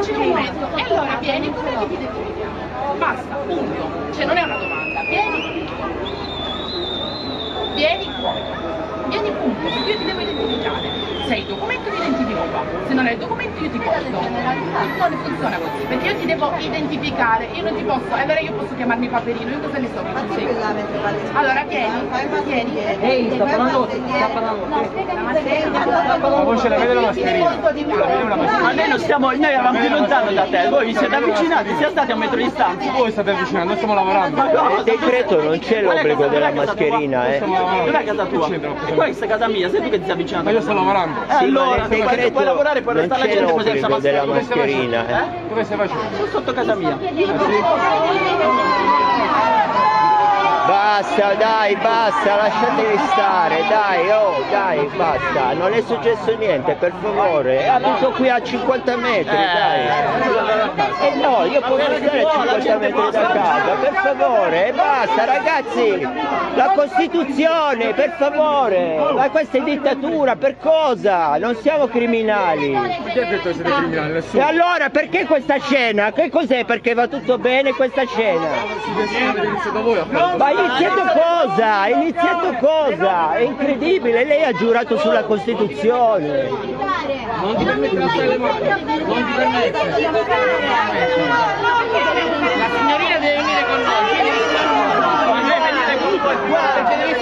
aspettaci un momento. E allora vieni, come ti identifichiamo? Basta, punto. Cioè non è una domanda. Vieni. Vieni Vieni punto, perché io ti devo identificare. Se hai il documento ti identifico qua, se non hai il documento io ti porto. Non funziona così, perché io ti devo identificare, io non ti posso, allora io posso chiamarmi Paperino, io cosa ne so che tu sei? Allora vieni, vieni. Ehi, sta parlando. La voce la vede la mascherina. Ma noi non stiamo, noi eravamo più lontano da te, voi vi siete avvicinati, siete stati a un metro di distanza. Voi state avvicinando, noi stiamo lavorando. Nel decreto non c'è l'obbligo della mascherina, eh. Dov'è casa tua? E questa è casa mia, sei tu che ti sei avvicinato. Ma io sto lavorando. Eh, allora, decreto puoi lavorare puoi non restare la gente senza l'obbligo della mascherina. mascherina, eh. Dove stai facendo? Sono sotto casa mia. Basta, dai, basta, lasciateli stare, dai, oh, dai, basta. Non è successo niente, per favore. Abito qui a 50 metri, dai. Eh no, io posso stare a 50 metri da casa, per favore, e basta, ragazzi. La Costituzione, per favore. Ma questa è dittatura, per cosa? Non siamo criminali. Chi ha detto che siete criminali? E allora perché questa scena? Che cos'è? Perché va tutto bene questa scena? Ma ha iniziato cosa? Ha iniziato cosa? È incredibile, lei ha giurato sulla Costituzione. Non ti permettere. Non ti permettere. La signorina deve venire con noi. Vieni con noi, venire con noi qua, perché deve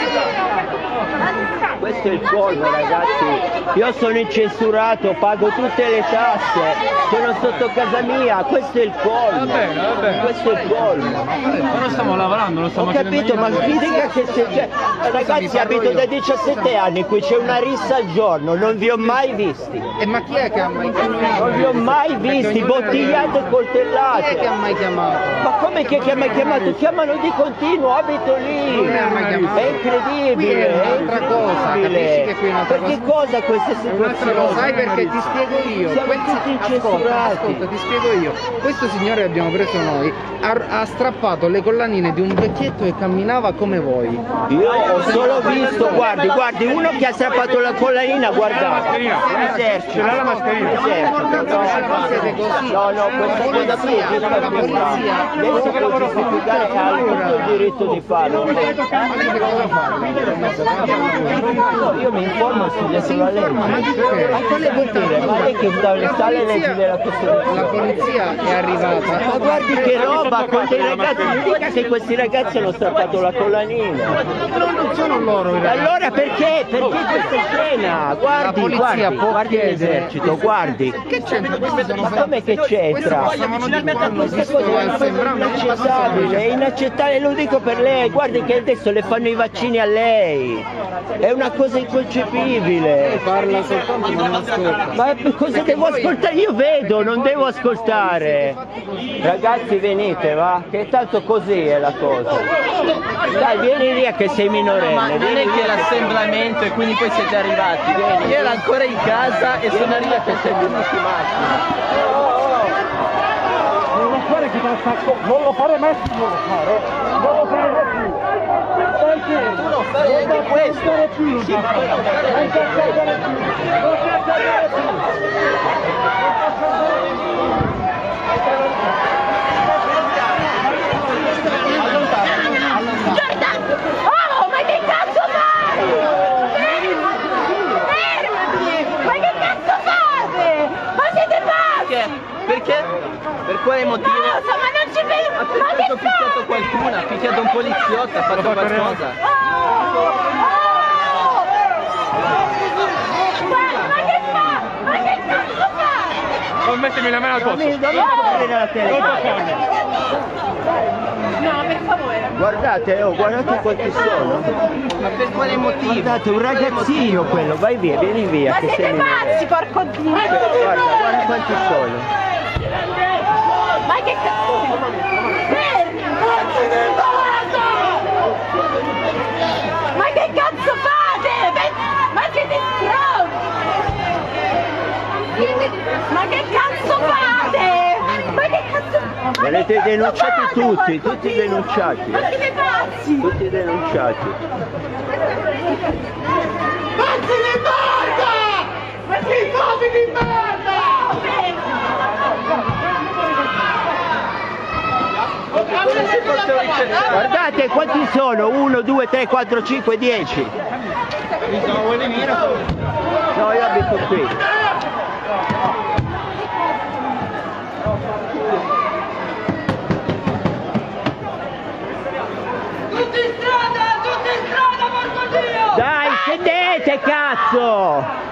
Questo è il colmo ragazzi, io sono incensurato, pago tutte le tasse, sono sotto casa mia, questo è il colmo, Va bene, va bene. questo è il colmo. Ma non stiamo lavorando, non Ho stiamo capito, ma mi dica che se cioè, ragazzi abito da 17 anni, qui c'è una rissa al giorno, non vi ho mai visti. E ma chi è che ha mai chiamato? Non vi ho mai visti, bottigliate e Chi è che ha coltellate. mai chiamato? Ma come che chi ha mai chiamato? Chiamano di continuo, abito lì. Non è mai chiamato. È incredibile. È un'altra cosa, incredibile. Che un'altra Perché cosa? cosa queste Un'altra situazioni? cosa, sai perché ti spiego io. Siamo Questo- tutti ascolta, incensurati. ascolta, ti spiego io. Questo signore che abbiamo preso noi ha, ha strappato le collanine di un vecchietto che camminava come voi. Io ho solo visto, guardi, guardi, uno che ha strappato la collanina, guardate. mascherina. L'esercito. Ce l'ha la mascherina. L'esercito. No, no, questa cosa qui è giustificata. Lei si può giustificare, ha tutto il diritto di farlo. Io mi informo legge. Ma cosa vuol dire? Ma lei che sta sta le leggi della La Costituzione? polizia è arrivata. Ma guardi che roba con dei ragazzi, mi dica che questi ragazzi hanno strappato la collanina. No, non sono loro i ragazzi. Allora perché? Perché questa scena? Guardi, La guardi, guardi l'esercito, guardi. Che c'entra? Ma come che c'entra? Questa cosa è inaccettabile, è inaccettabile, lo dico per lei, guardi che adesso le fanno i vaccini a lei, è una cosa inconcepibile. parla soltanto non ascolta. Ma cosa devo ascoltare? Io vedo, non devo ascoltare. Ragazzi venite, va? Che tanto così è la cosa. Dai, vieni via che sei Ma minorenne. non è vieni che via. l'assemblamento e quindi poi siete arrivati. Io ero ancora in casa e sono arrivato e siete venuti in macchina. Non lo fare mai non lo fare, non lo fare mai più. Perché? Tu questo. Non più, Sì, ma poi non fai non c'è cagare più, non c'è cagare più. Oh, ma che cazzo fai? Fermati! Ma che cazzo fate? Ma siete pazzi? Perché? Perché? Per quale motivo? Non so, ma non ci vedo! Ha Ma picchiato, qualcuno, ha picchiato un poliziotto, ha fatto qualcosa. Non mettermi la mano al posto. Vedere la telecamera. No, per favore. Guardate, oh, guardate quanti sono. Ma per quale motivo? Guardate, un ragazzino quello, vai via, vieni via. Ma siete pazzi, porco dio! Guarda, guarda quanti sono. ma che cazzo fate? Ma che cazzo fate? Venete denunciati tutti, tutti denunciati. Ma siete pazzi! Tutti denunciati. Pazzi di merda! Pazzi di merda! Guardate quanti sono, 1, 2, 3, 4, 5, 10. No, io abito qui. Scendete, cazzo!